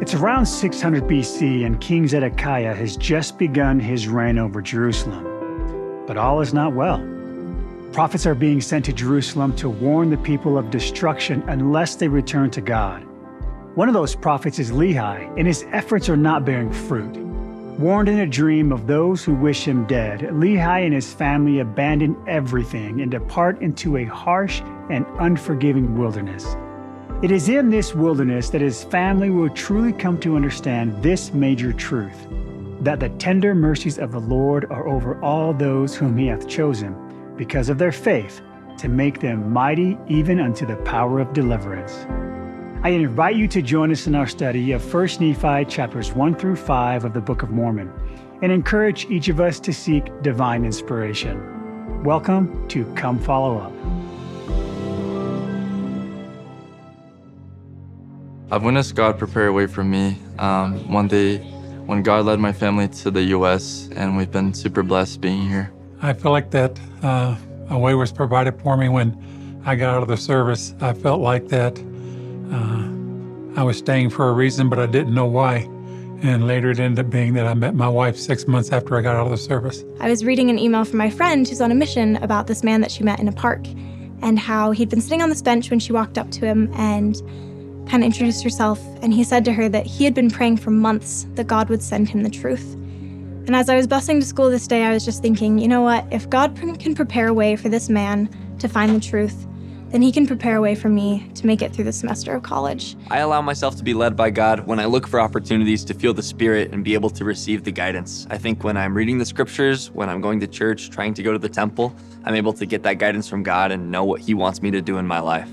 It's around 600 BC, and King Zedekiah has just begun his reign over Jerusalem. But all is not well. Prophets are being sent to Jerusalem to warn the people of destruction unless they return to God. One of those prophets is Lehi, and his efforts are not bearing fruit. Warned in a dream of those who wish him dead, Lehi and his family abandon everything and depart into a harsh and unforgiving wilderness. It is in this wilderness that his family will truly come to understand this major truth that the tender mercies of the Lord are over all those whom he hath chosen, because of their faith, to make them mighty even unto the power of deliverance. I invite you to join us in our study of 1 Nephi chapters 1 through 5 of the Book of Mormon and encourage each of us to seek divine inspiration. Welcome to Come Follow Up. I've witnessed God prepare a way for me. Um, one day, when God led my family to the U.S., and we've been super blessed being here. I feel like that uh, a way was provided for me when I got out of the service. I felt like that uh, I was staying for a reason, but I didn't know why. And later it ended up being that I met my wife six months after I got out of the service. I was reading an email from my friend who's on a mission about this man that she met in a park and how he'd been sitting on this bench when she walked up to him and of introduced herself, and he said to her that he had been praying for months that God would send him the truth. And as I was busing to school this day, I was just thinking, you know what? If God can prepare a way for this man to find the truth, then he can prepare a way for me to make it through the semester of college. I allow myself to be led by God when I look for opportunities to feel the Spirit and be able to receive the guidance. I think when I'm reading the scriptures, when I'm going to church, trying to go to the temple, I'm able to get that guidance from God and know what He wants me to do in my life.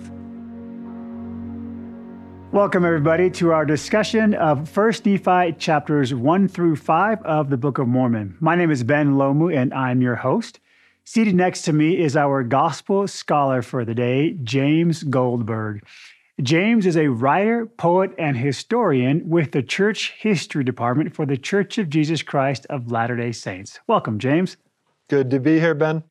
Welcome, everybody, to our discussion of First Nephi chapters 1 through 5 of the Book of Mormon. My name is Ben Lomu, and I'm your host. Seated next to me is our gospel scholar for the day, James Goldberg. James is a writer, poet, and historian with the Church History Department for the Church of Jesus Christ of Latter day Saints. Welcome, James. Good to be here, Ben.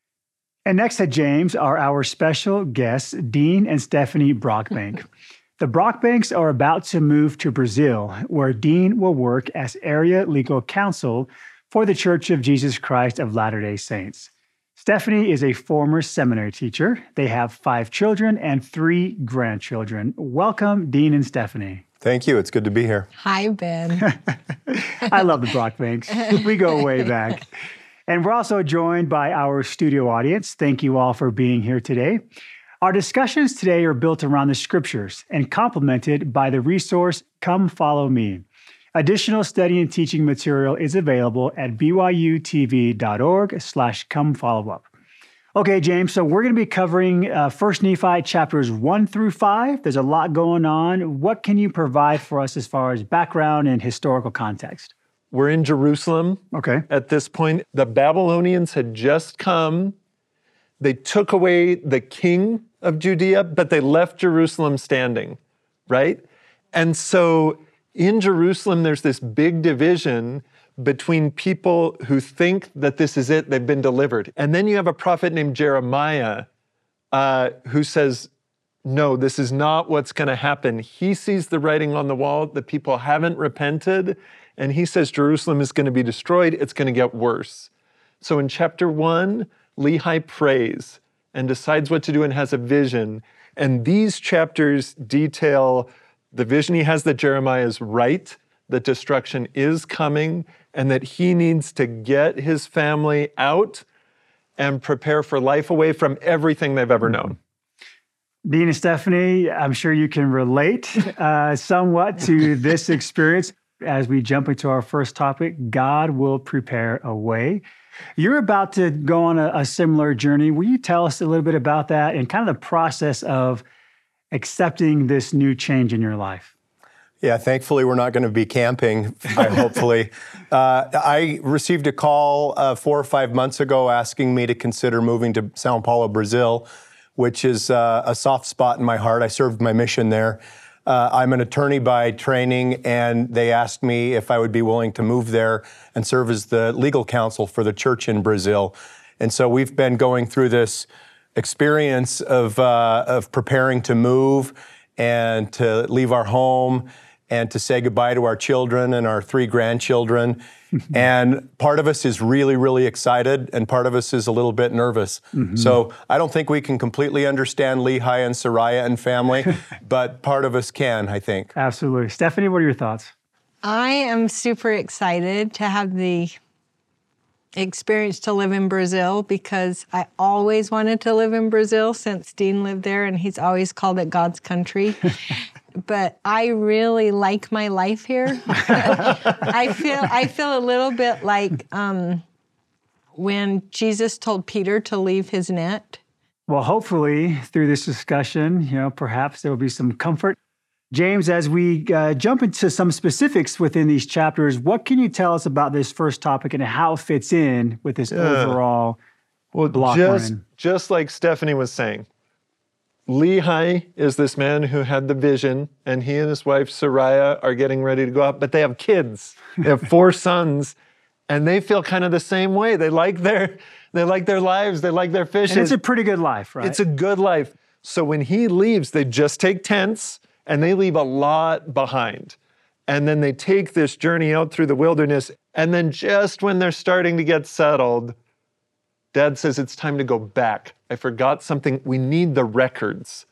And next to James are our special guests, Dean and Stephanie Brockbank. The Brockbanks are about to move to Brazil, where Dean will work as area legal counsel for the Church of Jesus Christ of Latter day Saints. Stephanie is a former seminary teacher. They have five children and three grandchildren. Welcome, Dean and Stephanie. Thank you. It's good to be here. Hi, Ben. I love the Brockbanks. We go way back. And we're also joined by our studio audience. Thank you all for being here today. Our discussions today are built around the scriptures and complemented by the resource Come Follow Me. Additional study and teaching material is available at byutv.org slash come follow up. Okay, James, so we're going to be covering uh, 1 Nephi chapters 1 through 5. There's a lot going on. What can you provide for us as far as background and historical context? We're in Jerusalem. Okay. At this point, the Babylonians had just come. They took away the king of Judea, but they left Jerusalem standing, right? And so in Jerusalem, there's this big division between people who think that this is it, they've been delivered. And then you have a prophet named Jeremiah uh, who says, no, this is not what's going to happen. He sees the writing on the wall, the people haven't repented, and he says Jerusalem is going to be destroyed, it's going to get worse. So in chapter one, Lehi prays and decides what to do and has a vision. And these chapters detail the vision he has that Jeremiah is right, that destruction is coming, and that he needs to get his family out and prepare for life away from everything they've ever known. Dean and Stephanie, I'm sure you can relate uh, somewhat to this experience. As we jump into our first topic, God will prepare a way. You're about to go on a, a, similar journey. Will you tell us a little bit about that and kind of the process of accepting this new change in your life? Yeah, thankfully, we're not going to be camping, hopefully. Uh, I received a call uh, four or five months ago asking me to consider moving to Sao Paulo, Brazil, which is uh, a soft spot in my heart. I served my mission there. Uh, I'm an attorney by training, and they asked me if I would be willing to move there and serve as the legal counsel for the church in Brazil. And so we've been going through this experience of, uh, of preparing to move and to leave our home and to say goodbye to our children and our three grandchildren. and part of us is really, really excited, and part of us is a little bit nervous. Mm-hmm. So I don't think we can completely understand Lehi and Sariah and family, but part of us can, I think. Absolutely. Stephanie, what are your thoughts? I am super excited to have the experience to live in Brazil because I always wanted to live in Brazil since Dean lived there and he's always called it God's country. but I really like my life here. I feel I feel a little bit like um, when Jesus told Peter to leave his net. Well, hopefully, through this discussion, you know, perhaps there will be some comfort. James, as we uh, jump into some specifics within these chapters, what can you tell us about this first topic and how it fits in with this overall Well, block just, line? just like Stephanie was saying, Lehi is this man who had the vision, and he and his wife Sariah are getting ready to go out, but they have kids. They have four sons, and they feel kind of the same way. They like their they like their lives, they like their fishes. And it's a pretty good life, right? It's a good life. So when he leaves, they just take tents and they leave a lot behind. And then they take this journey out through the wilderness. And then just when they're starting to get settled, dad says it's time to go back. I forgot something. We need the records.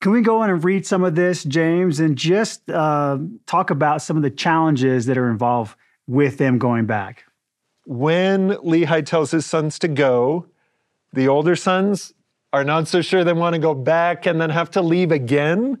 Can we go in and read some of this, James, and just uh, talk about some of the challenges that are involved with them going back? When Lehi tells his sons to go, the older sons are not so sure they want to go back and then have to leave again.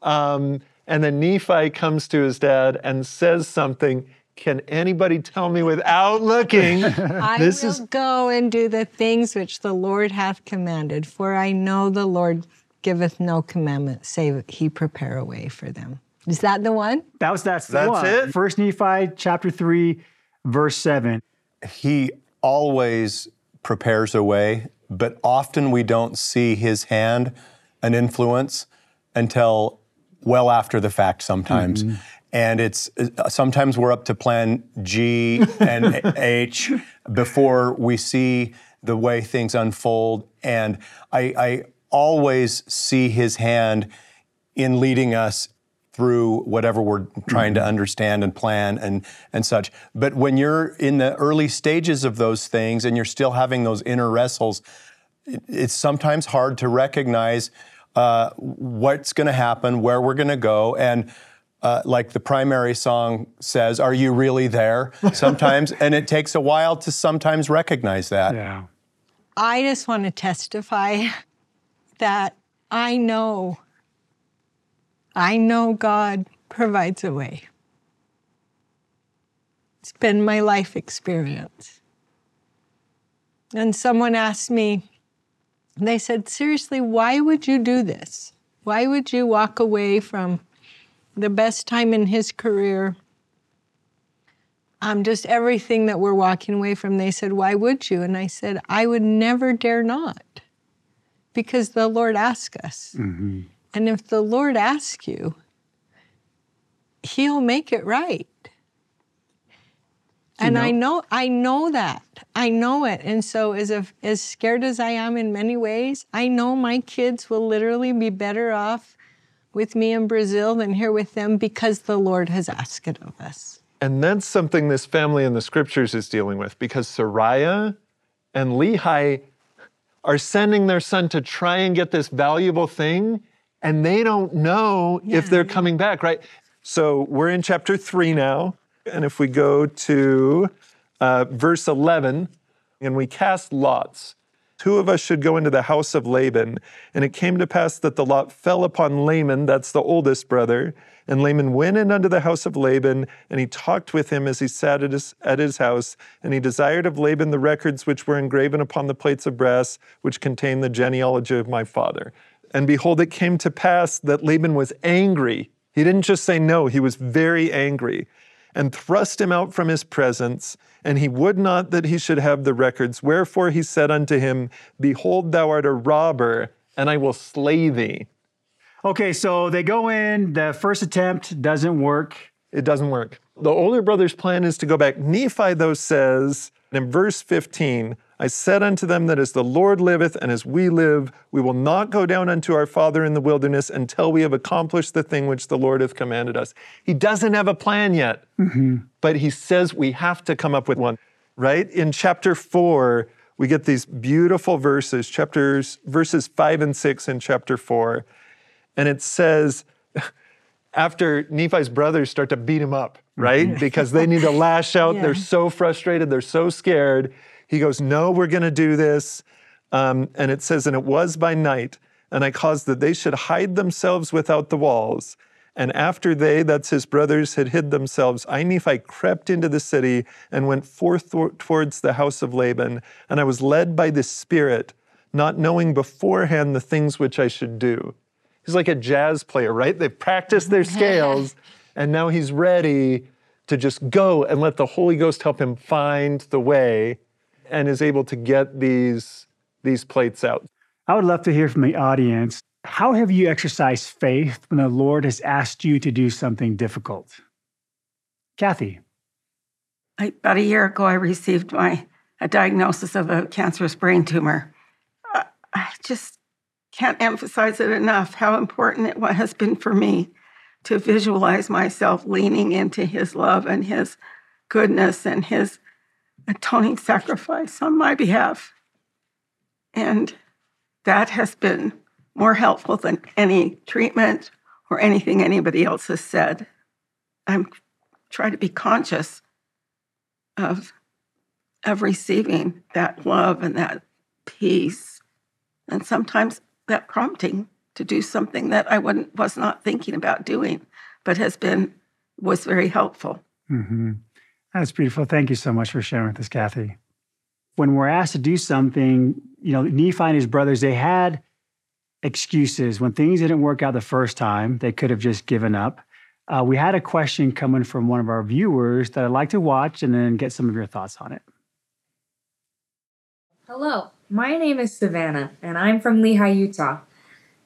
Um, and then Nephi comes to his dad and says something. Can anybody tell me without looking? I This will is- go and do the things which the Lord hath commanded, for I know the Lord giveth no commandment save he prepare a way for them. Is that the one? That was that's the That's one. it? First Nephi chapter three, verse seven. He always prepares a way, but often we don't see his hand and influence until well after the fact sometimes. Mm-hmm. And it's uh, sometimes we're up to plan G and H before we see the way things unfold. And I, I always see his hand in leading us through whatever we're trying to understand and plan and and such. But when you're in the early stages of those things and you're still having those inner wrestles, it's sometimes hard to recognize uh, what's going to happen, where we're going to go, and uh, like the primary song says, "Are you really there?" Sometimes, and it takes a while to sometimes recognize that. Yeah. I just want to testify that I know, I know God provides a way. It's been my life experience. And someone asked me, they said, seriously, why would you do this? Why would you walk away from the best time in his career? um, just everything that we're walking away from. They said, Why would you? And I said, I would never dare not because the Lord asked us. And if the Lord asks you, He'll make it right. And I know I know that. I know it. And so as a, as scared as I am in many ways, I know my kids will literally be better off with me in Brazil than here with them because the Lord has asked it of us. And that's something this family in the scriptures is dealing with because Sariah and Lehi are sending their son to try and get this valuable thing, and they don't know if they're coming back, right? So we're in chapter three now. And if we go to uh, verse 11, and we cast lots. Two of us should go into the house of Laban. And it came to pass that the lot fell upon Laman, that's the oldest brother. And Laman went in unto the house of Laban, and he talked with him as he sat at his, at his house. And he desired of Laban the records which were engraven upon the plates of brass, which contain the genealogy of my father. And behold, it came to pass that Laban was angry. He didn't just say no, he was very angry and thrust him out from his presence. And he would not that he should have the records. Wherefore he said unto him, Behold, thou art a robber, and I will slay thee. Okay, so they go in. The first attempt doesn't work. It doesn't work. The older brother's plan is to go back. Nephi, though, says in verse 15, I said unto them that as the Lord liveth and as we live, we will not go down unto our father in the wilderness until we have accomplished the thing which the Lord hath commanded us. He doesn't have a plan yet, mm-hmm. but he says we have to come up with one, right? In chapter four, we get these beautiful verses, chapters, verses five and six in chapter four. And it says, after Nephi's brothers start to beat him up, right? Mm-hmm. because they need to lash out. They're so frustrated. They're so scared. He goes, No, we're going to do this. Um, and it says, And it was by night, and I caused that they should hide themselves without the walls. And after they, that's his brothers, had hid themselves, I, Nephi, crept into the city and went forth towards the house of Laban. And I was led by the Spirit, not knowing beforehand the things which I should do. He's like a jazz player, right? They've practiced their scales, and now he's ready to just go and let the Holy Ghost help him find the way and is able to get these, these plates out. I would love to hear from the audience. How have you exercised faith when the Lord has asked you to do something difficult? Kathy. I, about a year ago, I received my a diagnosis of a cancerous brain tumor. I, I just can't emphasize it enough how important it wa- has been for me to visualize myself leaning into His love and His goodness and His atoning sacrifice on my behalf. And that has been more helpful than any treatment or anything anybody else has said. I'm trying to be conscious of of receiving that love and that peace and sometimes that prompting to do something that I wouldn't, was not thinking about doing, but has been was very helpful. hmm That's beautiful. Thank you so much for sharing with us, Kathy. When we're asked to do something, you know, Nephi and his brothers, they had excuses. When things didn't work out the first time, they could have just given up. Uh, we had a question coming from one of our viewers that I'd like to watch and then get some of your thoughts on it. Hello, my name is Savannah, and I'm from Lehi, Utah.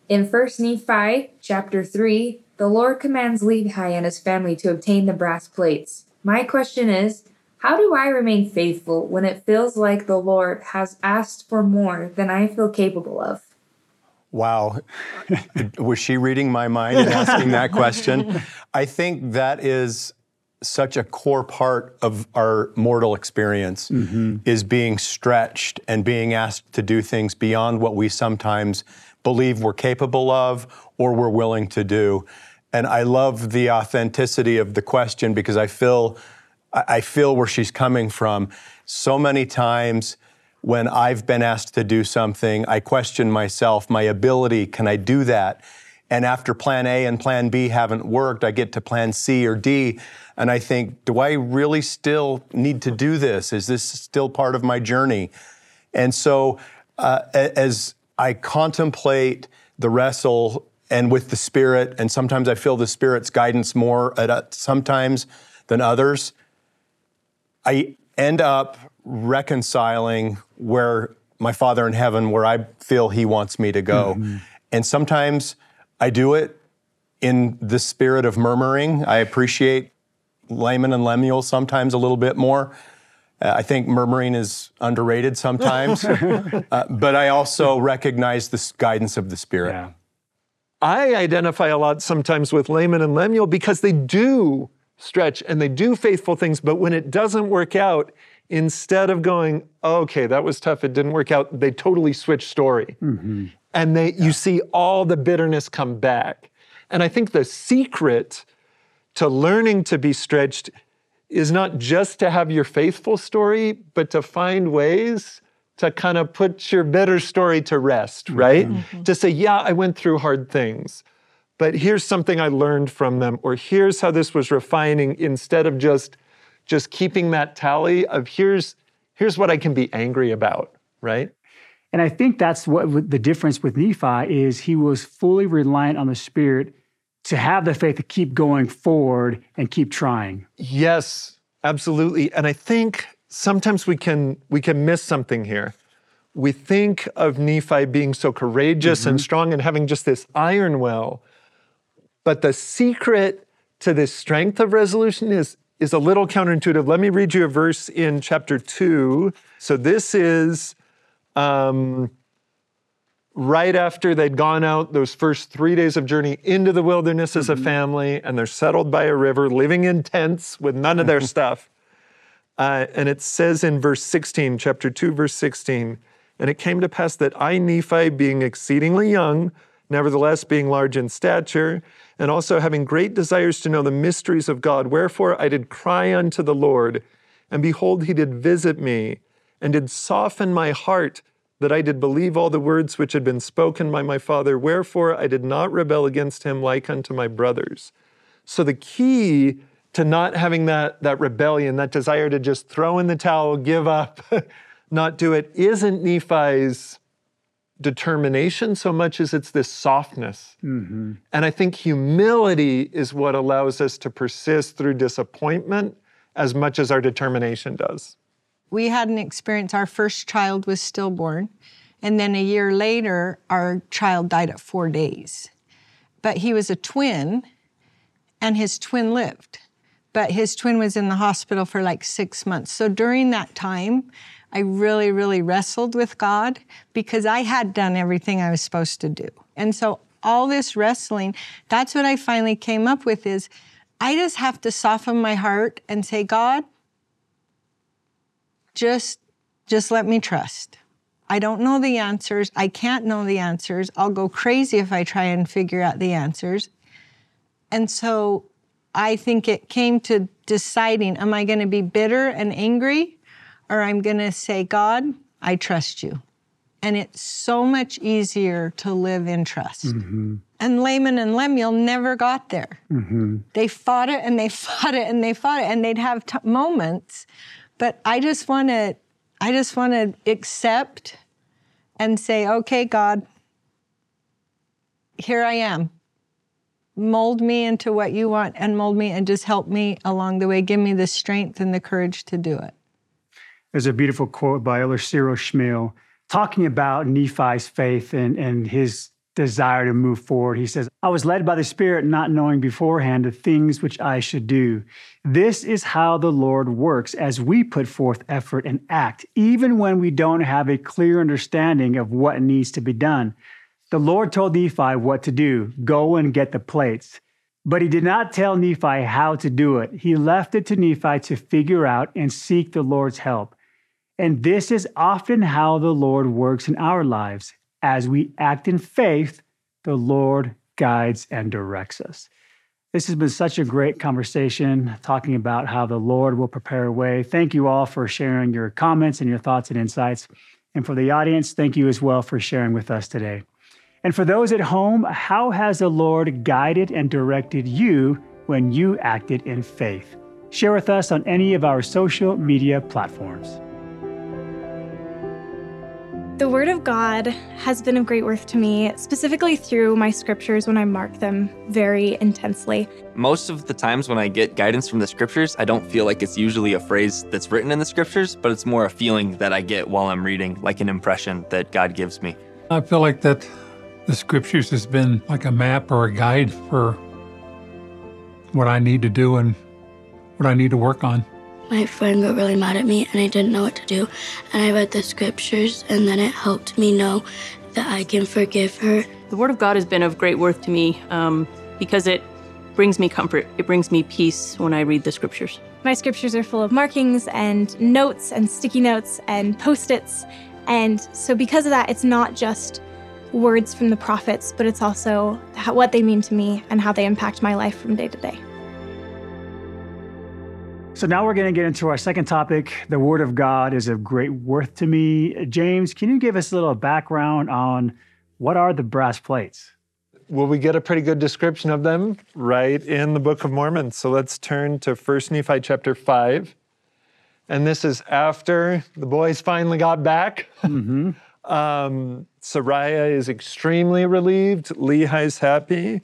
In 1 Nephi chapter 3, the Lord commands Lehi and his family to obtain the brass plates. My question is, how do I remain faithful when it feels like the Lord has asked for more than I feel capable of? Wow. Was she reading my mind and asking that question? I think that is such a core part of our mortal experience mm-hmm. is being stretched and being asked to do things beyond what we sometimes believe we're capable of or we're willing to do. And I love the authenticity of the question because I feel I feel where she's coming from. So many times when I've been asked to do something, I question myself, my ability, can I do that? And after plan A and plan B haven't worked, I get to plan C or D, and I think, do I really still need to do this? Is this still part of my journey? And so, uh, as I contemplate the wrestle and with the Spirit, and sometimes I feel the Spirit's guidance more at uh, sometimes than others, I end up reconciling where my Father in heaven, where I feel He wants me to go. And sometimes I do it in the spirit of murmuring. I appreciate Laman and Lemuel sometimes a little bit more. Uh, I think murmuring is underrated sometimes, uh, but I also recognize the guidance of the Spirit. Yeah. I identify a lot sometimes with Laman and Lemuel because they do stretch and they do faithful things, but when it doesn't work out, instead of going, okay, that was tough, it didn't work out, they totally switch story. Mm-hmm. And they you see all the bitterness come back. And I think the secret to learning to be stretched is not just to have your faithful story, but to find ways to kind of put your bitter story to rest, mm-hmm. right? Mm-hmm. To say, yeah, I went through hard things, but here's something I learned from them, or here's how this was refining instead of just just keeping that tally of here's here's what I can be angry about, right? And I think that's what what the difference with Nephi is he was fully reliant on the Spirit to have the faith to keep going forward and keep trying. Yes, absolutely. And I think sometimes we can we can miss something here. We think of Nephi being so courageous and strong and having just this iron will. But the secret to this strength of resolution is is a little counterintuitive. Let me read you a verse in chapter 2. So this is um, right after they'd gone out those first three days of journey into the wilderness as a family, and they're settled by a river, living in tents with none of their stuff. Uh, and it says in verse 16, chapter 2, verse 16, and it came to pass that I, Nephi, being exceedingly young, nevertheless being large in stature, and also having great desires to know the mysteries of God, wherefore I did cry unto the Lord, and behold, he did visit me, and did soften my heart, that I did believe all the words which had been spoken by my father, wherefore I did not rebel against him like unto my brothers. So the key to not having that, that rebellion, that desire to just throw in the towel, give up, not do it, isn't Nephi's determination so much as it's this softness. Mm-hmm. And I think humility is what allows us to persist through disappointment as much as our determination does. We had an experience, our first child was stillborn, and then a year later, our child died at four days. But he was a twin, and his twin lived. But his twin was in the hospital for like six months. So during that time, I really, really wrestled with God because I had done everything I was supposed to do. And so all this wrestling, that's what I finally came up with is I just have to soften my heart and say, God, just just let me trust. I don't know the answers. I can't know the answers. I'll go crazy if I try and figure out the answers. And so I think it came to deciding am I going to be bitter and angry or I'm going to say, God, I trust you. And it's so much easier to live in trust. Mm-hmm. And Laman and Lemuel never got there. Mm-hmm. They fought it and they fought it and they fought it, and they'd have t- moments. But I just want to, I just want to accept and say, okay, God, here I am. Mold me into what you want and mold me and just help me along the way. Give me the strength and the courage to do it. There's a beautiful quote by Elder Cyril Schmiel talking about Nephi's faith and, and his desire to move forward. He says, I was led by the Spirit, not knowing beforehand the things which I should do. This is how the Lord works as we put forth effort and act, even when we don't have a clear understanding of what needs to be done. The Lord told Nephi what to do go and get the plates. But he did not tell Nephi how to do it. He left it to Nephi to figure out and seek the Lord's help. And this is often how the Lord works in our lives. As we act in faith, the Lord guides and directs us. This has been such a great conversation talking about how the Lord will prepare a way. Thank you all for sharing your comments and your thoughts and insights. And for the audience, thank you as well for sharing with us today. And for those at home, how has the Lord guided and directed you when you acted in faith? Share with us on any of our social media platforms. The Word of God has been of great worth to me, specifically through my scriptures when I mark them very intensely. Most of the times when I get guidance from the scriptures, I don't feel like it's usually a phrase that's written in the scriptures, but it's more a feeling that I get while I'm reading, like an impression that God gives me. I feel like that the scriptures has been like a map or a guide for what I need to do and what I need to work on. My friend got really mad at me and I didn't know what to do. And I read the scriptures and then it helped me know that I can forgive her. The Word of God has been of great worth to me um, because it brings me comfort. It brings me peace when I read the scriptures. My scriptures are full of markings and notes and sticky notes and post its. And so, because of that, it's not just words from the prophets, but it's also how, what they mean to me and how they impact my life from day to day. So now we're going to get into our second topic. The Word of God is of great worth to me. James, can you give us a little background on what are the brass plates? Well, we get a pretty good description of them right in the Book of Mormon. So let's turn to 1 Nephi chapter 5. And this is after the boys finally got back. Mm-hmm. Um, Sariah is extremely relieved. Lehi's happy.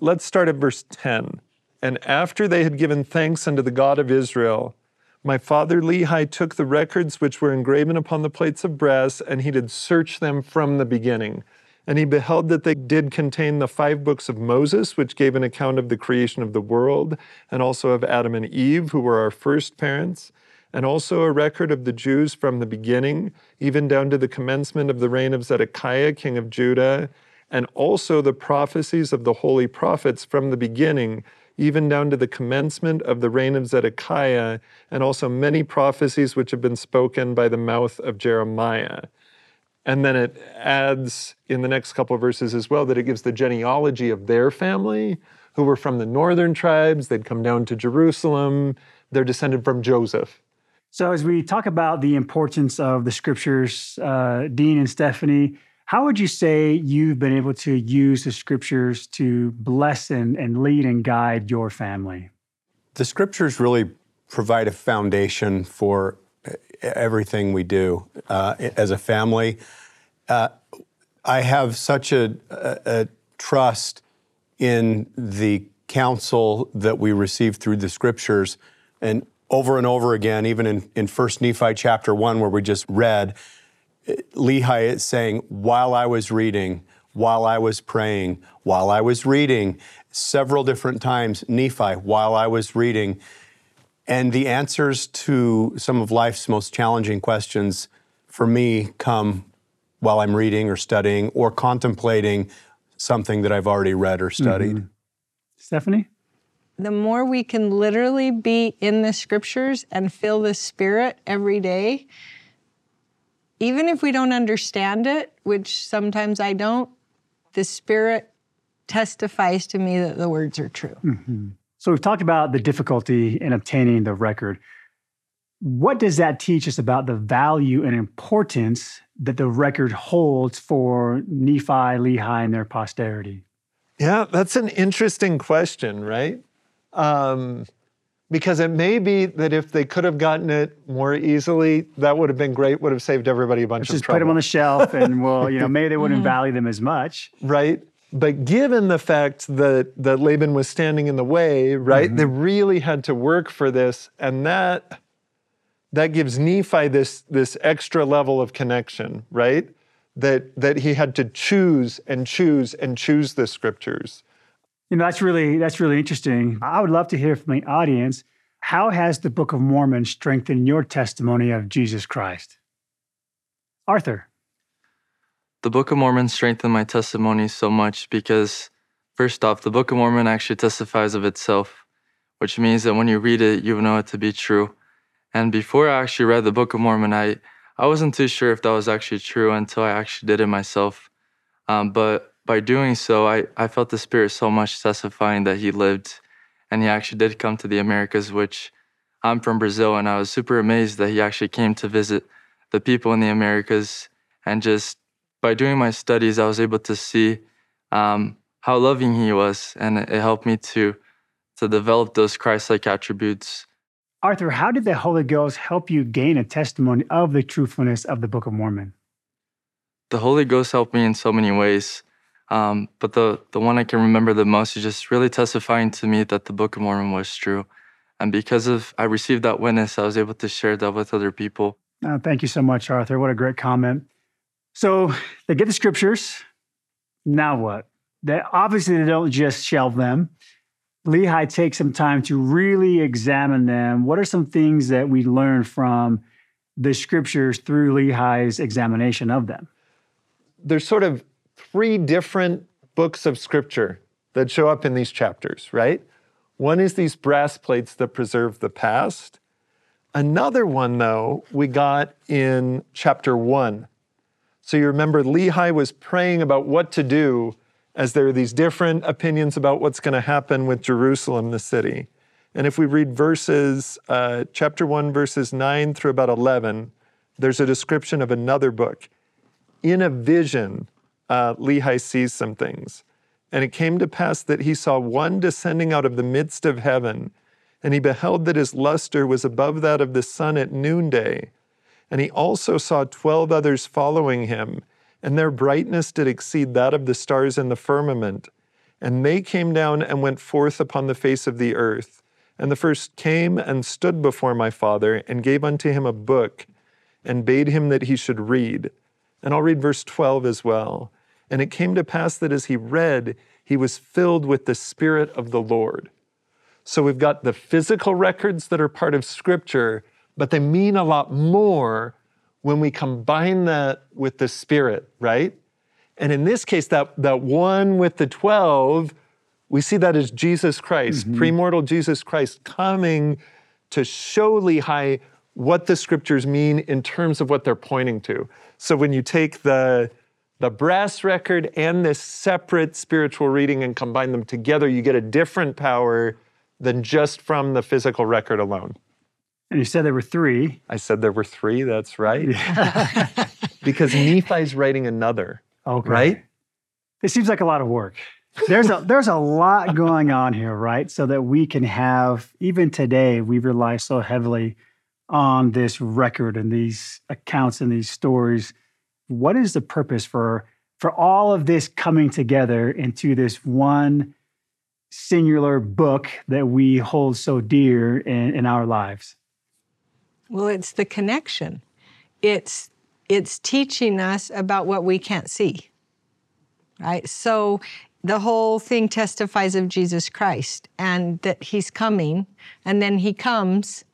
Let's start at verse 10. And after they had given thanks unto the God of Israel, my father Lehi took the records which were engraven upon the plates of brass, and he did search them from the beginning. And he beheld that they did contain the five books of Moses, which gave an account of the creation of the world, and also of Adam and Eve, who were our first parents, and also a record of the Jews from the beginning, even down to the commencement of the reign of Zedekiah, king of Judah, and also the prophecies of the holy prophets from the beginning, even down to the commencement of the reign of Zedekiah, and also many prophecies which have been spoken by the mouth of Jeremiah. And then it adds in the next couple of verses as well that it gives the genealogy of their family, who were from the northern tribes. They'd come down to Jerusalem. They're descended from Joseph. So, as we talk about the importance of the scriptures, uh, Dean and Stephanie, how would you say you've been able to use the scriptures to bless and, and lead and guide your family? The scriptures really provide a foundation for everything we do uh, as a family. Uh, I have such a, a, a, trust in the counsel that we receive through the scriptures. And over and over again, even in, in 1 Nephi chapter 1, where we just read, Lehi is saying, while I was reading, while I was praying, while I was reading, several different times, Nephi, while I was reading, and the answers to some of life's most challenging questions for me come while I'm reading or studying or contemplating something that I've already read or studied. Mm-hmm. Stephanie? The more we can literally be in the scriptures and feel the Spirit every day, even if we don't understand it, which sometimes I don't, the Spirit testifies to me that the words are true. Mm-hmm. So we've talked about the difficulty in obtaining the record. What does that teach us about the value and importance that the record holds for Nephi, Lehi, and their posterity? Yeah, that's an interesting question, right? Um, because it may be that if they could have gotten it more easily, that would have been great. Would have saved everybody a bunch Let's of just trouble. put them on the shelf, and well, you know, maybe they wouldn't value them as much, right? But given the fact that, that Laban was standing in the way, right, mm-hmm. they really had to work for this. And that that gives Nephi this, this extra level of connection, right? That that he had to choose and choose and choose the scriptures. You know, that's really that's really interesting. I would love to hear from the audience. How has the Book of Mormon strengthened your testimony of Jesus Christ? Arthur the Book of Mormon strengthened my testimony so much because, first off, the Book of Mormon actually testifies of itself, which means that when you read it, you know it to be true. And before I actually read the Book of Mormon, I, I wasn't too sure if that was actually true until I actually did it myself. Um, but by doing so, I, I felt the Spirit so much testifying that He lived and He actually did come to the Americas, which I'm from Brazil, and I was super amazed that He actually came to visit the people in the Americas and just by doing my studies, I was able to see um, how loving He was, and it helped me to to develop those Christ-like attributes. Arthur, how did the Holy Ghost help you gain a testimony of the truthfulness of the Book of Mormon? The Holy Ghost helped me in so many ways, um, but the the one I can remember the most is just really testifying to me that the Book of Mormon was true, and because of I received that witness, I was able to share that with other people. Uh, thank you so much, Arthur. What a great comment. So they get the scriptures. Now what? They obviously they don't just shelve them. Lehi takes some time to really examine them. What are some things that we learn from the scriptures through Lehi's examination of them? There's sort of three different books of scripture that show up in these chapters, right? One is these brass plates that preserve the past. Another one, though, we got in chapter one so you remember Lehi was praying about what to do as there are these different opinions about what's going to happen with Jerusalem, the city. And if we read verses, uh, chapter 1, verses 9 through about 11, there's a description of another book. In a vision, uh, Lehi sees some things. And it came to pass that he saw one descending out of the midst of heaven, and he beheld that his luster was above that of the sun at noonday and he also saw twelve others following him, and their brightness did exceed that of the stars in the firmament. And they came down and went forth upon the face of the earth. And the first came and stood before my father, and gave unto him a book, and bade him that he should read. And I'll read verse 12 as well. And it came to pass that as he read, he was filled with the Spirit of the Lord. So we've got the physical records that are part of Scripture, but they mean a lot more when we combine that with the Spirit, right? And in this case, that, that one with the 12, we see that as Jesus Christ, Mhm. premortal Jesus Christ, coming to show Lehi what the scriptures mean in terms of what they're pointing to. So when you take the the brass record and this separate spiritual reading and combine them together, you get a different power than just from the physical record alone. And you said there were three. I said there were three, that's right. because Nephi's writing another, Okay. right? It seems like a lot of work. There's a there's a lot going on here, right? So that we can have even today we rely so heavily on this record and these accounts and these stories. What is the purpose for for all of this coming together into this one singular book that we hold so dear in, in our lives? Well, it's the connection. It's it's teaching us about what we can't see. Right? So the whole thing testifies of Jesus Christ and that he's coming and then he comes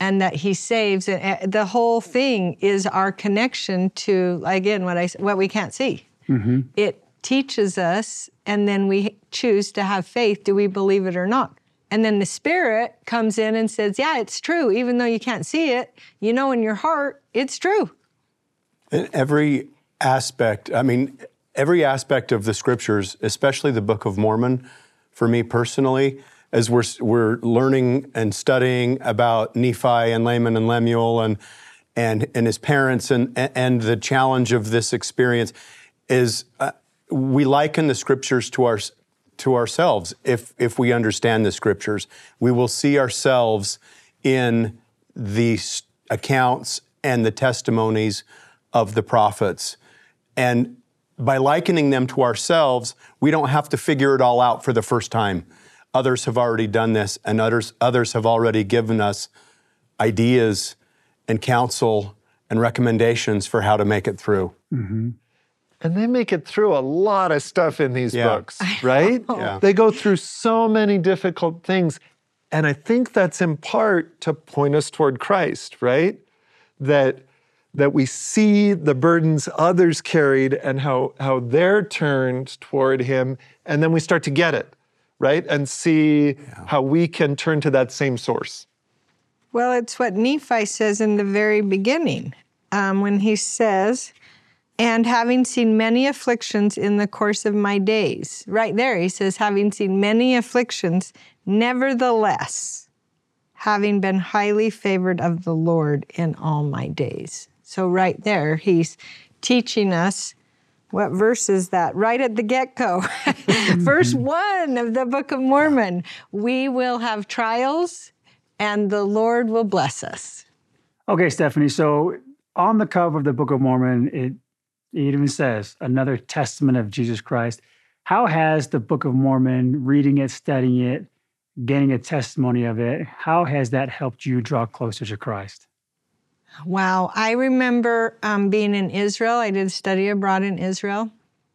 and that he saves and uh, the whole thing is our connection to again what I what we can't see. Mm-hmm. It teaches us and then we choose to have faith do we believe it or not? And then the spirit comes in and says, "Yeah, it's true even though you can't see it. You know in your heart it's true." In every aspect, I mean, every aspect of the scriptures, especially the Book of Mormon, for me personally, as we're, we're learning and studying about Nephi and Laman and Lemuel and, and, and his parents and, and the challenge of this experience, is uh, we liken the scriptures to, our, to ourselves. If, if we understand the scriptures, we will see ourselves in the accounts and the testimonies of the prophets. And by likening them to ourselves, we don't have to figure it all out for the first time. Others have already done this, and others, others have already given us ideas and counsel and recommendations for how to make it through. Mm-hmm. And they make it through a lot of stuff in these Yeah. books, right? Yeah. They go through so many difficult things. And I think that's in part to point us toward Christ, right? That that we see the burdens others carried and how how they're turned toward him and then we start to get it, right? And see how we can turn to that same source. Well, it's what Nephi says in the very beginning um, when he says, and having seen many afflictions in the course of my days. Right there, he says, having seen many afflictions, nevertheless, having been highly favored of the Lord in all my days. So, right there, he's teaching us what verse is that? Right at the get go. verse one of the Book of Mormon. We will have trials and the Lord will bless us. Okay, Stephanie. So on the cover of the Book of Mormon, it, it even says another testament of Jesus Christ. How has the Book of Mormon, reading it, studying it, gaining a testimony of it, how has that helped you draw closer to Christ? Wow. I remember um, being in Israel. I did study abroad in Israel.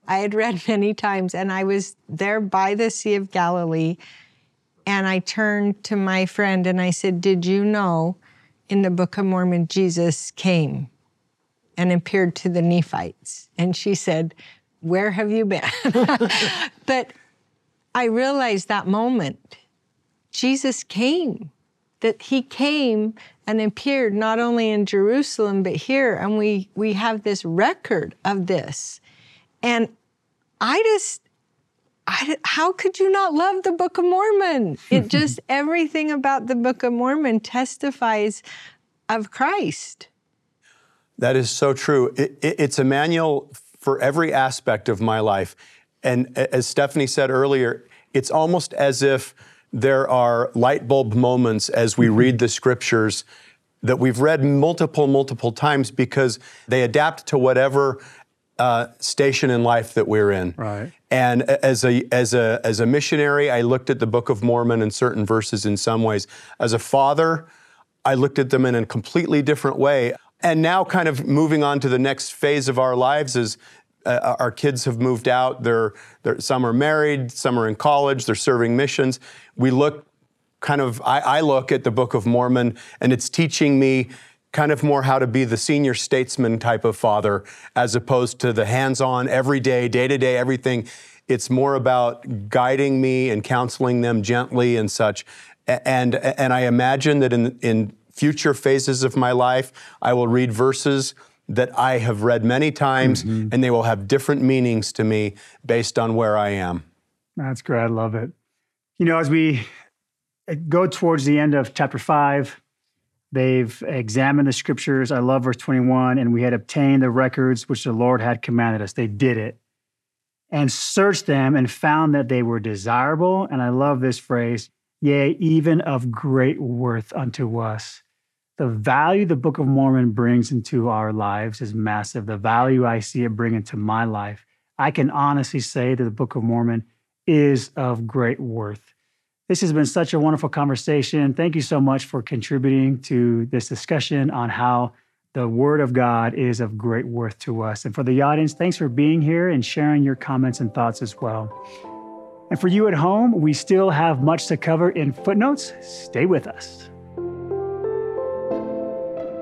I had read many times, and I was there by the Sea of Galilee. And I turned to my friend and I said, Did you know in the Book of Mormon, Jesus came and appeared to the Nephites? And she said, Where have you been? but I realized that moment, Jesus came that he came and appeared not only in Jerusalem but here and we we have this record of this and I just I, how could you not love the Book of Mormon? It just everything about the Book of Mormon testifies of Christ. That is so true. It, it- it's a manual for every aspect of my life. And as Stephanie said earlier, it's almost as if there are light bulb moments as we read the scriptures that we've read multiple, multiple times because they adapt to whatever uh, station in life that we're in. Right. And as a as a as a missionary, I looked at the Book of Mormon and certain verses in some ways. As a father, I looked at them in a completely different way. And now, kind of moving on to the next phase of our lives, is Uh, our kids have moved out. They're, they're, some are married, some are in college, they're serving missions. We look kind of, I, I look at the Book of Mormon and it's teaching me kind of more how to be the senior statesman type of father as opposed to the hands on, everyday, day to day, everything. It's more about guiding me and counseling them gently and such. And, and I imagine that in, in future phases of my life, I will read verses that I have read many times mm-hmm. and they will have different meanings to me based on where I am. That's great. I love it. You know, as we uh, go towards the end of chapter five, they've examined the scriptures. I love verse 21 and we had obtained the records which the Lord had commanded us. They did it and searched them and found that they were desirable. And I love this phrase, yea, even of great worth unto us. The value the Book of Mormon brings into our lives is massive. The value I see it bring into my life, I can honestly say that the Book of Mormon is of great worth. This has been such a wonderful conversation. Thank you so much for contributing to this discussion on how the Word of God is of great worth to us. And for the audience, thanks for being here and sharing your comments and thoughts as well. And for you at home, we still have much to cover in footnotes. Stay with us.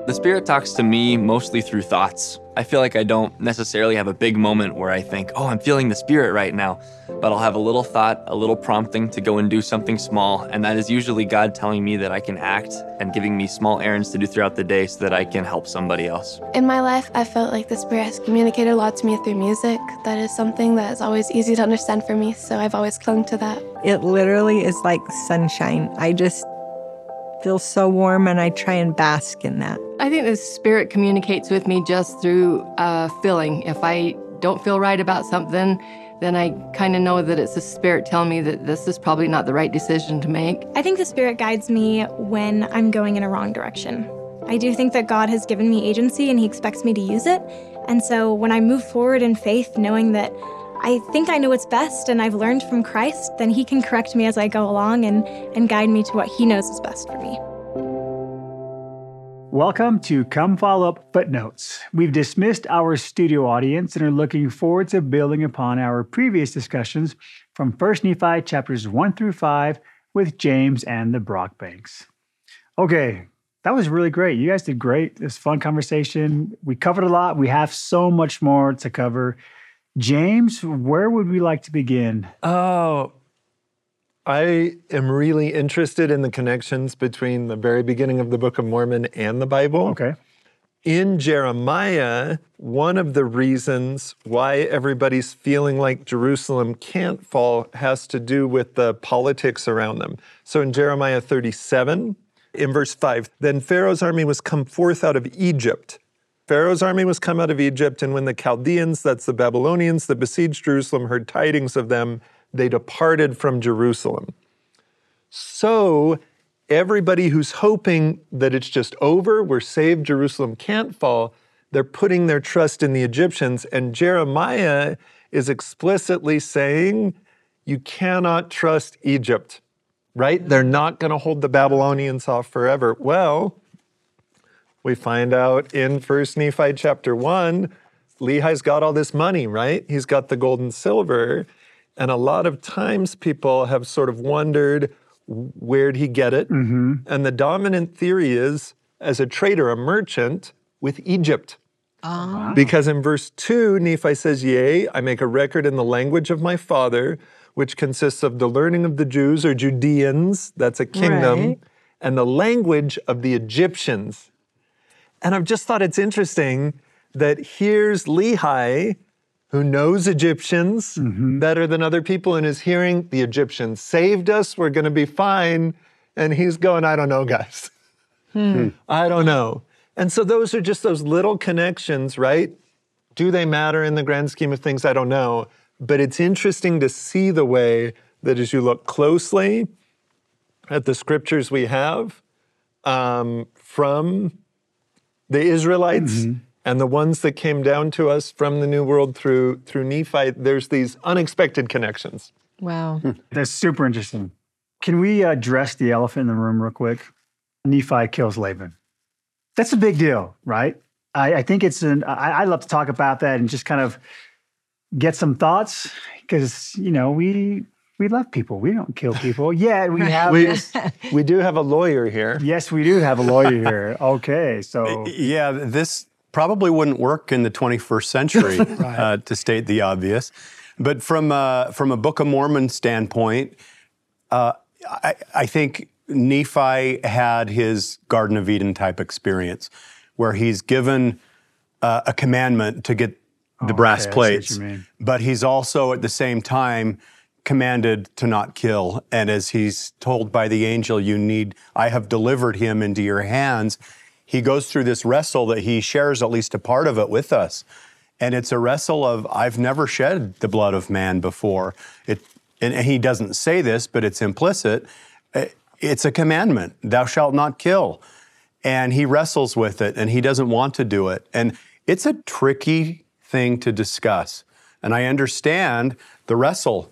The Spirit talks to me mostly through thoughts. I feel like I don't necessarily have a big moment where I think, oh, I'm feeling the Spirit right now, but I'll have a little thought, a little prompting to go and do something small, and that is usually God telling me that I can act and giving me small errands to do throughout the day so that I can help somebody else. In my life, I felt like the Spirit has communicated a lot to me through music. That is something that is always easy to understand for me, so I've always clung to that. It literally is like sunshine. I just feels so warm, and I try and bask in that. I think the spirit communicates with me just through uh, feeling. If I don't feel right about something, then I kind of know that it's the spirit telling me that this is probably not the right decision to make. I think the spirit guides me when I'm going in a wrong direction. I do think that God has given me agency and He expects me to use it. And so when I move forward in faith, knowing that I think I know what's best and I've learned from Christ, then He can correct me as I go along and, and guide me to what He knows is best for me. Welcome to Come Follow Up Footnotes. We've dismissed our studio audience and are looking forward to building upon our previous discussions from 1 Nephi chapters 1 through 5 with James and the Brockbanks. Okay, that was really great. You guys did great. Was fun conversation. We covered a lot. We have so much more to cover. James, where would we like to begin? Oh, I am really interested in the connections between the very beginning of the Book of Mormon and the Bible. Okay. In Jeremiah, one of the reasons why everybody's feeling like Jerusalem can't fall has to do with the politics around them. So in Jeremiah 37, in verse 5, then Pharaoh's army was come forth out of Egypt Pharaoh's army was come out of Egypt, and when the Chaldeans, that's the Babylonians that besieged Jerusalem, heard tidings of them, they departed from Jerusalem. So, everybody who's hoping that it's just over, we're saved, Jerusalem can't fall, they're putting their trust in the Egyptians. And Jeremiah is explicitly saying, you cannot trust Egypt, right? They're not going to hold the Babylonians off forever. Well, we find out in First Nephi chapter 1, Lehi's got all this money, right? He's got the gold and silver. And a lot of times people have sort of wondered where'd he get it? Mm-hmm. And the dominant theory is as a trader, a merchant with Egypt. Oh. Because in verse 2, Nephi says, Yea, I make a record in the language of my father, which consists of the learning of the Jews or Judeans, that's a kingdom, right. and the language of the Egyptians. And I've just thought it's interesting that here's Lehi, who knows Egyptians mm-hmm. better than other people and is hearing the Egyptians saved us, we're going to be fine. And he's going, I don't know, guys. Hmm. I don't know. And so those are just those little connections, right? Do they matter in the grand scheme of things? I don't know. But it's interesting to see the way that as you look closely at the scriptures we have um, from the Israelites mm-hmm. and the ones that came down to us from the New World through through Nephi, there's these unexpected connections. Wow. Hmm. That's super interesting. Can we address the elephant in the room real quick? Nephi kills Laban. That's a big deal, right? I, I think it's an, I, I love to talk about that and just kind of get some thoughts because you know we we love people. We don't kill people. Yeah, we have We, this. we do have a lawyer here. Yes, we do have a lawyer here. Okay, so Yeah, this probably wouldn't work in the 21st century, uh, to state the obvious. But from uh, from a Book of Mormon standpoint, uh, I, I think Nephi had his Garden of Eden type experience, where he's given uh, a commandment to get the Oh, brass okay, I see what plates, but he's also at the same time commanded to not kill. And as he's told by the angel, you need, I have delivered him into your hands. He goes through this wrestle that he shares at least a part of it with us. And it's a wrestle of, I've never shed the blood of man before. It, and he doesn't say this, but it's implicit. Uh, It's a commandment, thou shalt not kill. And he wrestles with it and he doesn't want to do it. And it's a tricky thing to discuss. And I understand the wrestle.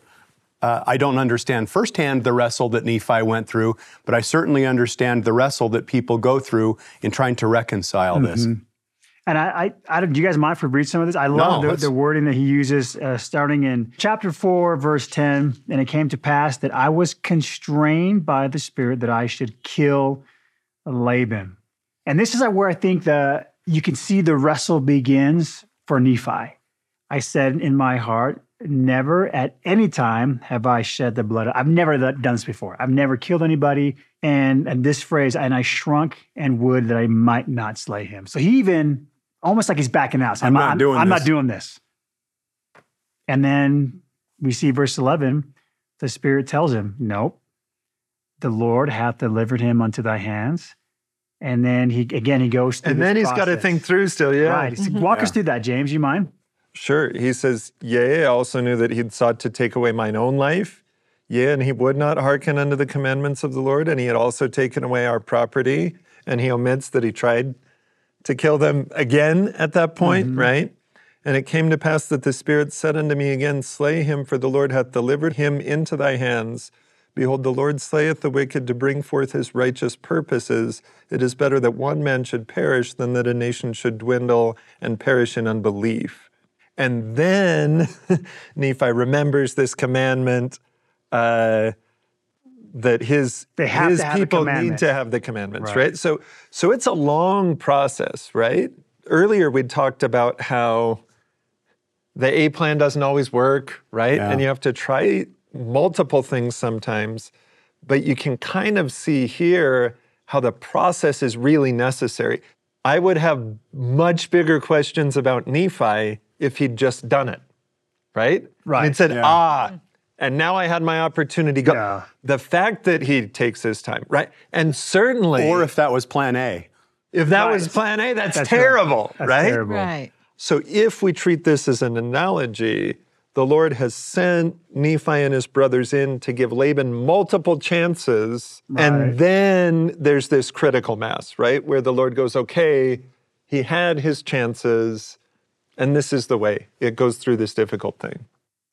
Uh, I don't understand firsthand the wrestle that Nephi went through, but I certainly understand the wrestle that people go through in trying to reconcile this. Mhm. And I, I, I don't, do you guys mind if we read some of this? I love No, the, the wording that he uses, uh, starting in chapter four, verse ten. And it came to pass that I was constrained by the Spirit that I should kill Laban. And this is where I think the you can see the wrestle begins for Nephi. I said in my heart, never at any time have I shed the blood. I've never done this before. I've never killed anybody. And, and this phrase, and I shrunk and would that I might not slay him. So he even almost like he's backing out. saying, I'm not doing I'm this." not doing this. And then we see verse 11. The Spirit tells him, Nope. The Lord hath delivered him unto thy hands. And then he again he goes through And this then he's got to think through still, yeah. Right. He's- Walk us through that, James. You mind? Sure. He says, Yea, I also knew that he'd sought to take away mine own life. Yea, and he would not hearken unto the commandments of the Lord, and he had also taken away our property. And he omits that he tried to kill them again at that point, mm-hmm. right? And it came to pass that the Spirit said unto me again, Slay him, for the Lord hath delivered him into thy hands. Behold, the Lord slayeth the wicked to bring forth his righteous purposes. It is better that one man should perish than that a nation should dwindle and perish in unbelief. And then Nephi remembers this commandment uh, that his, his people need to have the commandments, Right. right? So, so it's a long process, right? Earlier, we talked about how the A plan doesn't always work, right? Yeah. And you have to try multiple things sometimes. But you can kind of see here how the process is really necessary. I would have much bigger questions about Nephi if he'd just done it, right? Right, He'd said, yeah. ah, and now I had my opportunity. Go. Yeah. The fact that he takes his time, right? And certainly, Or if that was plan A. if that Right. was plan A, that's, That's right. terrible, That's right? terrible. Right. So if we treat this as an analogy, the Lord has sent Nephi and his brothers in to give Laban multiple chances. Right. And then there's this critical mass, right? Where the Lord goes, okay, he had his chances, and this is the way it goes through this difficult thing.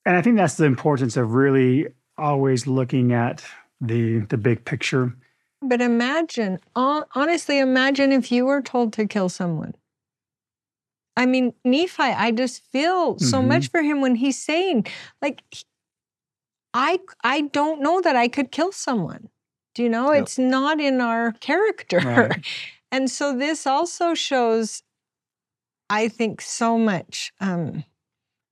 And I think that's the importance of really always looking at the the big picture. But imagine, honestly, imagine if you were told to kill someone. I mean, Nephi, I just feel so Mhm. much for him when he's saying, like, I I don't know that I could kill someone. Do you know? Yep. It's not in our character. Right. and so this also shows, I think, so much um,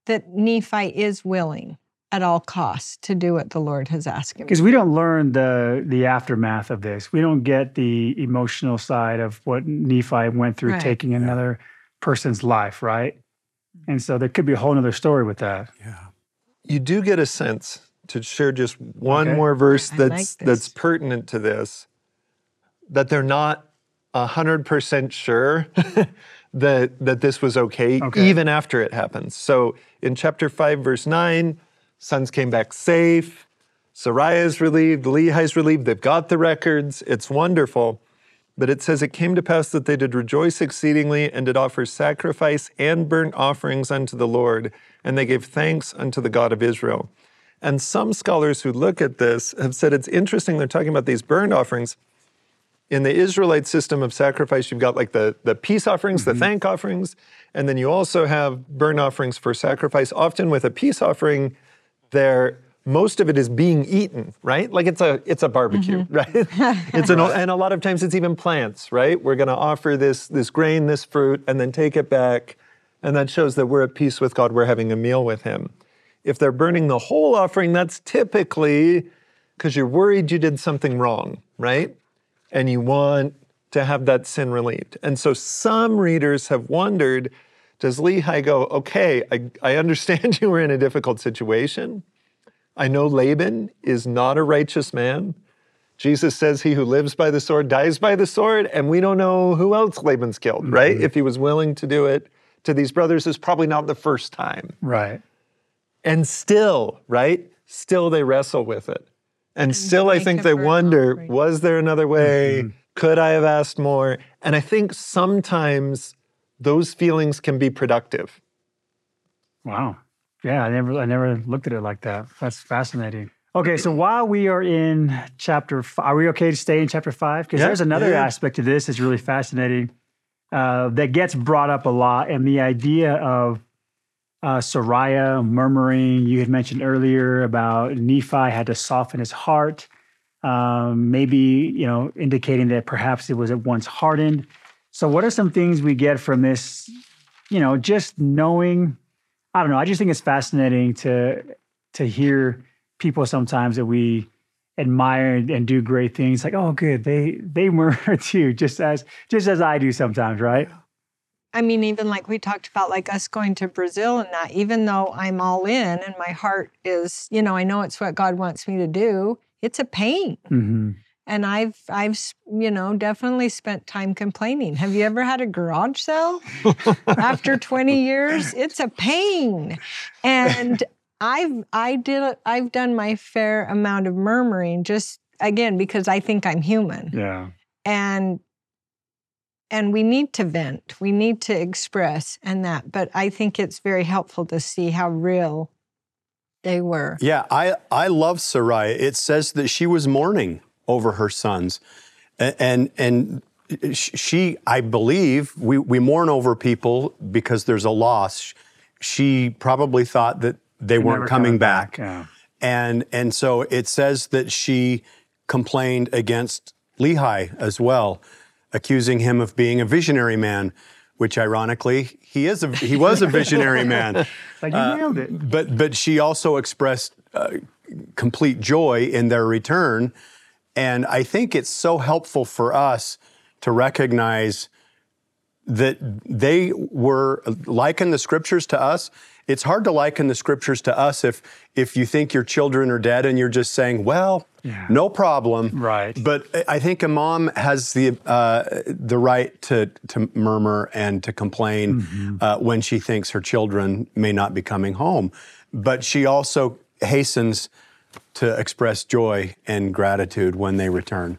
that Nephi is willing at all costs to do what the Lord has asked him. Because we don't learn the the aftermath of this. We don't get the emotional side of what Nephi went through Right. taking another person's life, right? Mm-hmm. And so there could be a whole other story with that. Yeah. You do get a sense to share just one Okay. more verse I like that's this. that's pertinent to this, that they're not hundred percent sure that that this was okay, Okay. even after it happens. So in chapter five, verse nine, sons came back safe. Sariah is relieved, Lehi's relieved, they've got the records, it's wonderful. But it says, It came to pass that they did rejoice exceedingly and did offer sacrifice and burnt offerings unto the Lord, and they gave thanks unto the God of Israel. And some scholars who look at this have said it's interesting they're talking about these burnt offerings. in the Israelite system of sacrifice, you've got like the, the peace offerings, the mm-hmm. thank offerings, and then you also have burnt offerings for sacrifice. Often with a peace offering, there most of it is being eaten, right? Like it's a it's a barbecue, mm-hmm. right? it's an and a lot of times it's even plants, right? We're going to offer this this grain, this fruit, and then take it back, and that shows that we're at peace with God. We're having a meal with Him. If they're burning the whole offering, that's typically because you're worried you did something wrong, right? And you want to have that sin relieved. And so some readers have wondered does Lehi go, okay, I, I understand you were in a difficult situation. I know Laban is not a righteous man. Jesus says he who lives by the sword dies by the sword, and we don't know who else Laban's killed, mm-hmm. right? If he was willing to do it to these brothers, is probably not the first time. Right. And still, right? Still they wrestle with it. And still I think they wonder, offering. was there another way? Mm-hmm. Could I have asked more? And I think sometimes those feelings can be productive. Wow. Yeah, I never I never looked at it like that. That's fascinating. Okay, so while we are in chapter, f- are we okay to stay in chapter five? Because Yeah, there's another yeah. aspect to this that's really fascinating uh, that gets brought up a lot, and the idea of uh, Sariah murmuring. You had mentioned earlier about Nephi had to soften his heart, um, maybe you know indicating that perhaps it was at once hardened. So, what are some things we get from this? You know, just knowing. I don't know. I just think it's fascinating to to hear people sometimes that we admire and, do great things. Like, oh, good, they they murder too, just as just as I do sometimes, right? I mean, even like we talked about, like us going to Brazil and that, even though I'm all in and my heart is, you know, I know it's what God wants me to do, it's a pain. Mm-hmm. And I've, I've, you know, definitely spent time complaining. Have you ever had a garage sale after 20 years? It's a pain. And I've, I did, I've done my fair amount of murmuring just again, because I think I'm human Yeah. and and we need to vent we need to express and that but i think it's very helpful to see how real they were Yeah, I, I love Sariah. It says that she was mourning over her sons. And, and she, I believe, we, we mourn over people because there's a loss. She probably thought that they weren't coming coming back. back, yeah. And, and so it says that she complained against Lehi as well, accusing him of being a visionary man, which ironically, he, is a, he was a visionary man. Like you nailed it. But but she also expressed uh, complete joy in their return, and I think it's so helpful for us to recognize that they were liken the scriptures to us. It's hard to liken the scriptures to us if if you think your children are dead and you're just saying, "Well, Yeah. no problem." Right. But I- think a mom has the uh, the right to to murmur and to complain Mm-hmm. uh, when she thinks her children may not be coming home. But she also hastens to express joy and gratitude when they return.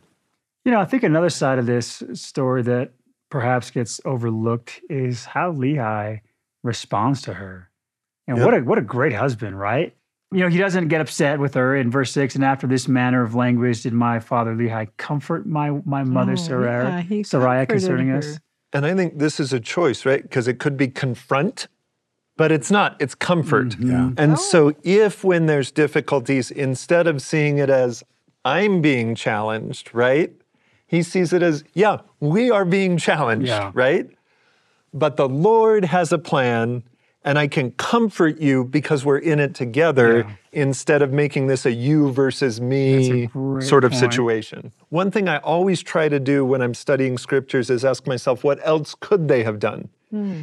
You know, I think another side of this story that perhaps gets overlooked is how Lehi responds to her. And Yep. what a what a great husband, right? You know, he doesn't get upset with her in verse six. And after this manner of language, did my father Lehi comfort my my mother Oh, Sarah, yeah, he Sariah concerning her. us? And I think this is a choice, right? Because it could be confront, but it's not, it's comfort. Yeah. And oh. so, if when there's difficulties, instead of seeing it as I'm being challenged, right? He sees it as, yeah, we are being challenged, Yeah. right? But the Lord has a plan, and I can comfort you because we're in it together Yeah. instead of making this a you versus me sort of point. situation. One thing I always try to do when I'm studying scriptures is ask myself, what else could they have done?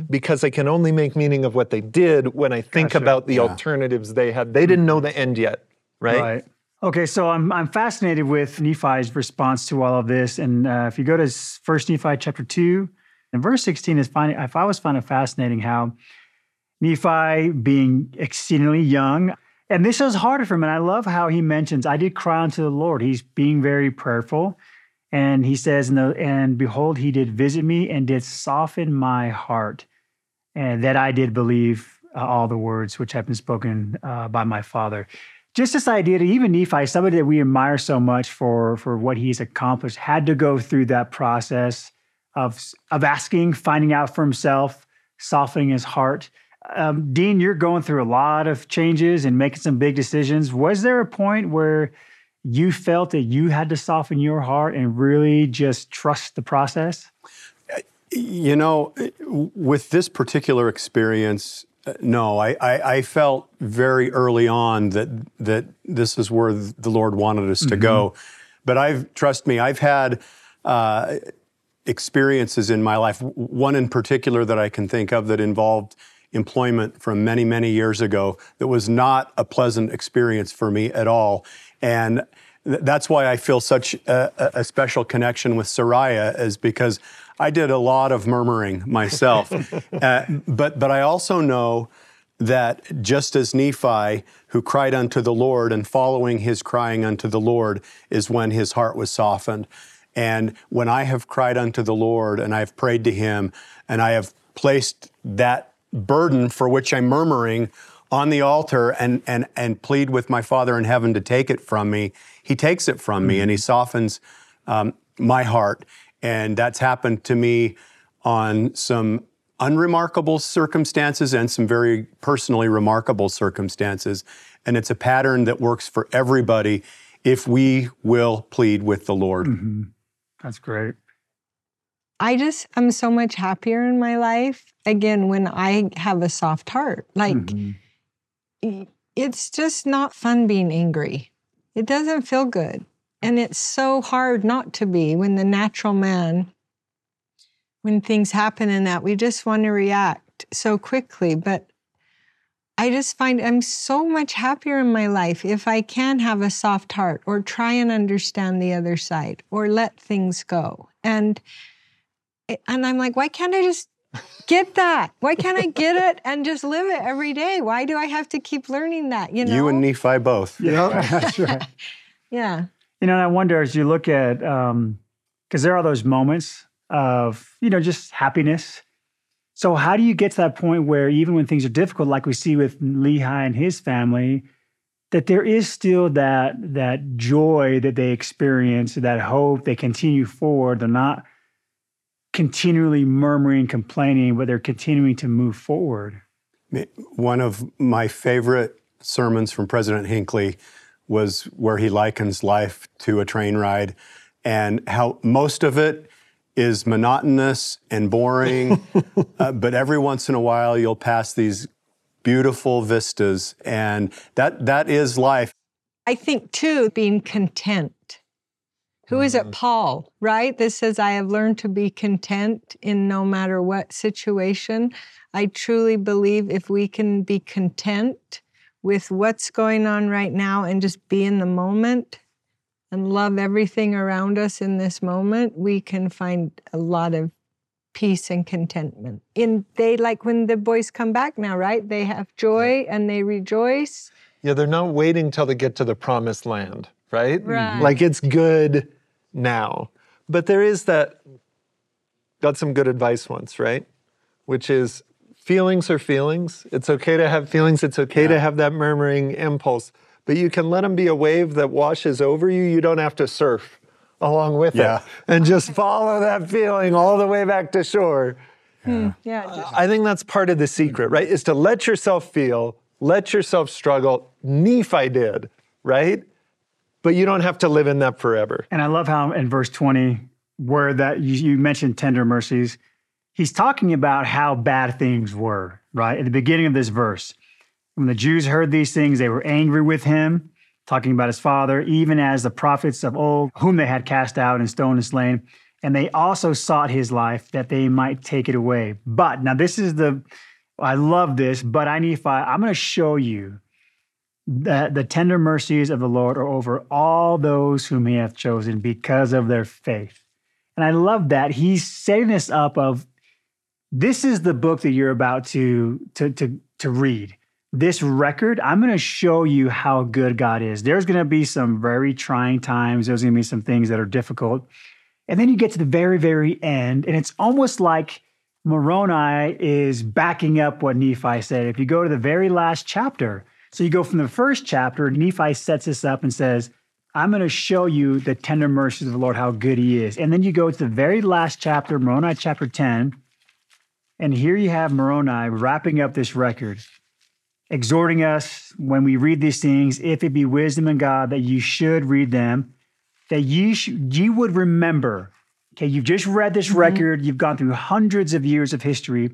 Because I can only make meaning of what they did when I think Gotcha. about the alternatives they had. They didn't know the end yet, right? Right. Okay, so I'm I'm fascinated with Nephi's response to all of this, and uh, if you go to First Nephi chapter two, and verse 16 is finding. I always find it fascinating how Nephi, being exceedingly young, and this is harder for him. And I love how he mentions, "I did cry unto the Lord." He's being very prayerful, and he says, "And, behold, he did visit me and did soften my heart, and that I did believe uh, all the words which have been spoken uh, by my father." just this idea that even Nephi, somebody that we admire so much for for what he's accomplished, had to go through that process of of asking, finding out for himself, softening his heart. Um, Dean, you're going through a lot of changes and making some big decisions. Was there a point where you felt that you had to soften your heart and really just trust the process? You know, with this particular experience, no, I, I, I, felt very early on that that this is where the Lord wanted us to mm-hmm. go. But I've trust me, I've had uh, experiences in my life. One in particular that I can think of that involved employment from many many years ago that was not a pleasant experience for me at all, and that's why I feel such a, a special connection with Sariah, is because I did a lot of murmuring myself. uh, but, but I also know that just as Nephi, who cried unto the Lord, and following his crying unto the Lord, is when his heart was softened. And when I have cried unto the Lord and I have prayed to him and I have placed that burden for which I'm murmuring on the altar and, and, and plead with my Father in heaven to take it from me, he takes it from me and he softens um, my heart. And that's happened to me on some unremarkable circumstances and some very personally remarkable circumstances. And it's a pattern that works for everybody if we will plead with the Lord. Mm-hmm. That's great. I just am so much happier in my life again when I have a soft heart. Like, mm-hmm. It's just not fun being angry. It doesn't feel good. And it's so hard not to be when the natural man, when things happen in that, we just want to react so quickly. But I just find I'm so much happier in my life if I can have a soft heart or try and understand the other side or let things go. And eh, and I'm like, why can't I just get that? Why can't I get it and just live it every day? Why do I have to keep learning that? You know, you and Nephi both. Yeah, that's right. yeah. You know, and I wonder as you look at, because um, there are those moments of, you know, just happiness. So, how do you get to that point where even when things are difficult, like we see with Lehi and his family, that there is still that that joy that they experience, that hope, they continue forward. They're not continually murmuring, complaining, but they're continuing to move forward. One of my favorite sermons from President Hinckley was where he likens life to a train ride and how most of it is monotonous and boring, uh, but every once in a while you'll pass these beautiful vistas, and that that is life. I think too, being content. Who is it? Mm-hmm. Paul, right? This says, I have learned to be content in no matter what situation. I truly believe if we can be content with what's going on right now and just be in the moment and love everything around us in this moment, we can find a lot of peace and contentment. In they like when the boys come back now, right? They have joy and they rejoice. Yeah, they're not waiting till they get to the promised land, right? Right. Like it's good now. But there is that got some good advice once, right? Which is feelings are feelings. It's okay to have feelings. It's okay yeah. to have that murmuring impulse, but you can let them be a wave that washes over you. You don't have to surf along with yeah. it and just follow that feeling all the way back to shore. Yeah. yeah uh, I think that's part of the secret, right? Is to let yourself feel, let yourself struggle. Nephi did, right? But you don't have to live in that forever. And I love how in verse 20, where that you, you mentioned tender mercies, he's talking about how bad things were, right? At the beginning of this verse. When the Jews heard these things, they were angry with him, talking about his father, even as the prophets of old, whom they had cast out and stoned and slain. And they also sought his life that they might take it away. But now, this is the, I love this, but I Nephi, I'm going to show you that the tender mercies of the Lord are over all those whom he hath chosen because of their faith. And I love that. He's setting this up of this is the book that you're about to to to to read. This record, I'm going to show you how good God is. There's going to be some very trying times. There's going to be some things that are difficult. And then you get to the very, very end, and it's almost like Moroni is backing up what Nephi said. If you go to the very last chapter, So you go from the first chapter, Nephi sets this up and says, I'm going to show you the tender mercies of the Lord, how good he is. And then you go to the very last chapter, Moroni chapter 10. And here you have Moroni wrapping up this record, exhorting us when we read these things, if it be wisdom in God, that you should read them, that ye, sh- ye would remember. Okay, you've just read this mm-hmm. record, you've gone through hundreds of years of history.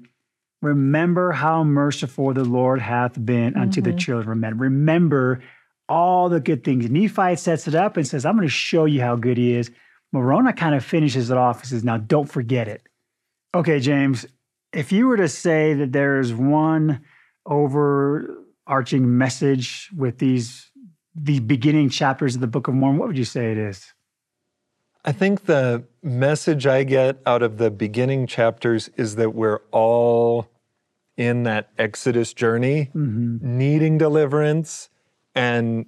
Remember how merciful the Lord hath been unto the Mhm. children of men. Remember all the good things. Nephi sets it up and says, I'm going to show you how good he is. Moroni kind of finishes it off and says, Now don't forget it. Okay, James, if you were to say that there's one overarching message with these the beginning chapters of the Book of Mormon, what would you say it is? I think the message I get out of the beginning chapters is that we're all in that Exodus journey, mm-hmm. needing deliverance and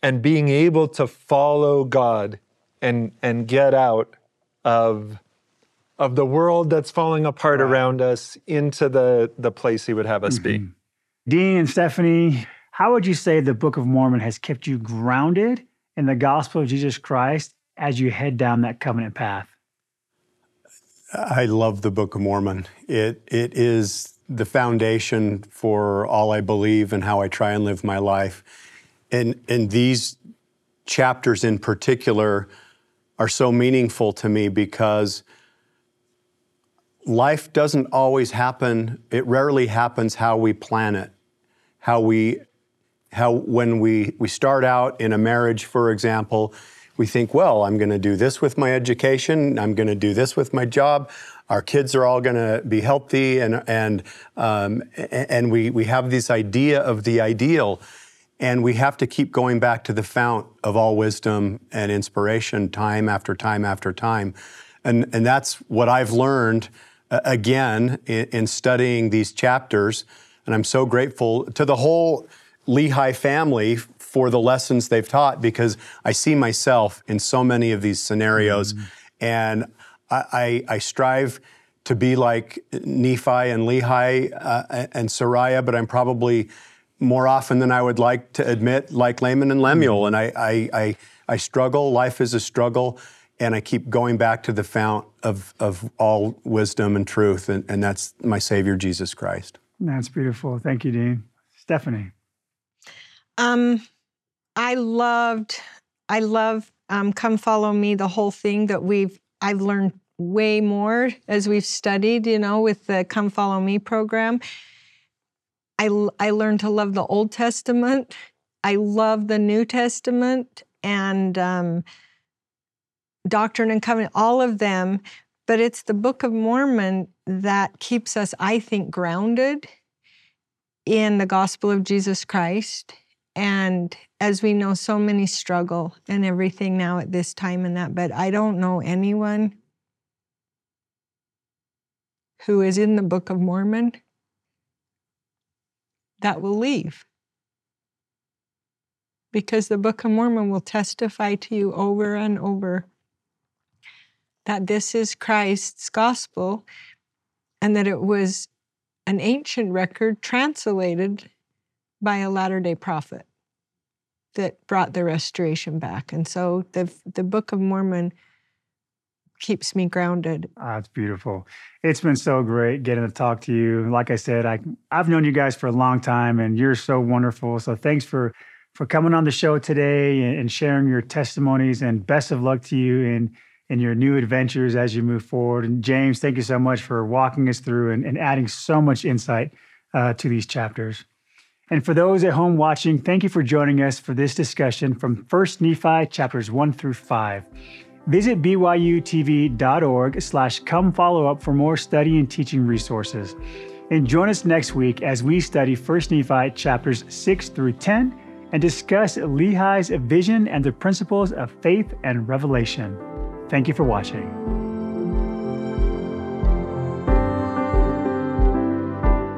and being able to follow God and and get out of of the world that's falling apart around us into the the place he would have us be. Mm-hmm. Dean and Stephanie, how would you say the Book of Mormon has kept you grounded in the gospel of Jesus Christ as you head down that covenant path? I love the Book of Mormon. It it is the foundation for all I believe and how I try and live my life. And and these chapters in particular are so meaningful to me because life doesn't always happen. It rarely happens how we plan it. How we how when we we start out in a marriage, for example, we think, well, I'm going to do this with my education. I'm going to do this with my job. Our kids are all going to be healthy, and and um, and we we have this idea of the ideal, and we have to keep going back to the fount of all wisdom and inspiration, time after time after time, and and that's what I've learned uh, again in, in studying these chapters, and I'm so grateful to the whole Lehi family for the lessons they've taught because I see myself in so many of these scenarios, and I, I, I strive to be like Nephi and Lehi uh, and Sariah, but I'm probably more often than I would like to admit, like Laman and Lemuel, and I, I, I, I struggle. Life is a struggle, and I keep going back to the fount of, of all wisdom and truth, and, and that's my Savior Jesus Christ. That's beautiful. Thank you, Dean. Stephanie. Um, I loved, I love um, "Come Follow Me." The whole thing that we've, I've learned way more as we've studied. You know, with the "Come Follow Me" program. I, I learned to love the Old Testament. I love the New Testament and um, Doctrine and Covenant. All of them. But it's the Book of Mormon that keeps us, I think, grounded in the gospel of Jesus Christ. And as we know, so many struggle and everything now at this time and that, but I don't know anyone who is in the Book of Mormon that will leave. Because the Book of Mormon will testify to you over and over that this is Christ's gospel and that it was an ancient record translated by a latter day prophet that brought the restoration back. And so the, the Book of Mormon keeps me grounded. Ah, it's beautiful. It's been so great getting to talk to you. Like I said, I I've known you guys for a long time, and you're so wonderful. So thanks for for coming on the show today and, and sharing your testimonies. And best of luck to you in in your new adventures as you move forward. And James, thank you so much for walking us through and, and adding so much insight uh, to these chapters. And for those at home watching, thank you for joining us for this discussion from 1 Nephi chapters 1 through 5. Visit byutv.org slash come follow up for more study and teaching resources. And join us next week as we study 1 Nephi chapters 6 through 10 and discuss Lehi's vision and the principles of faith and revelation. Thank you for watching.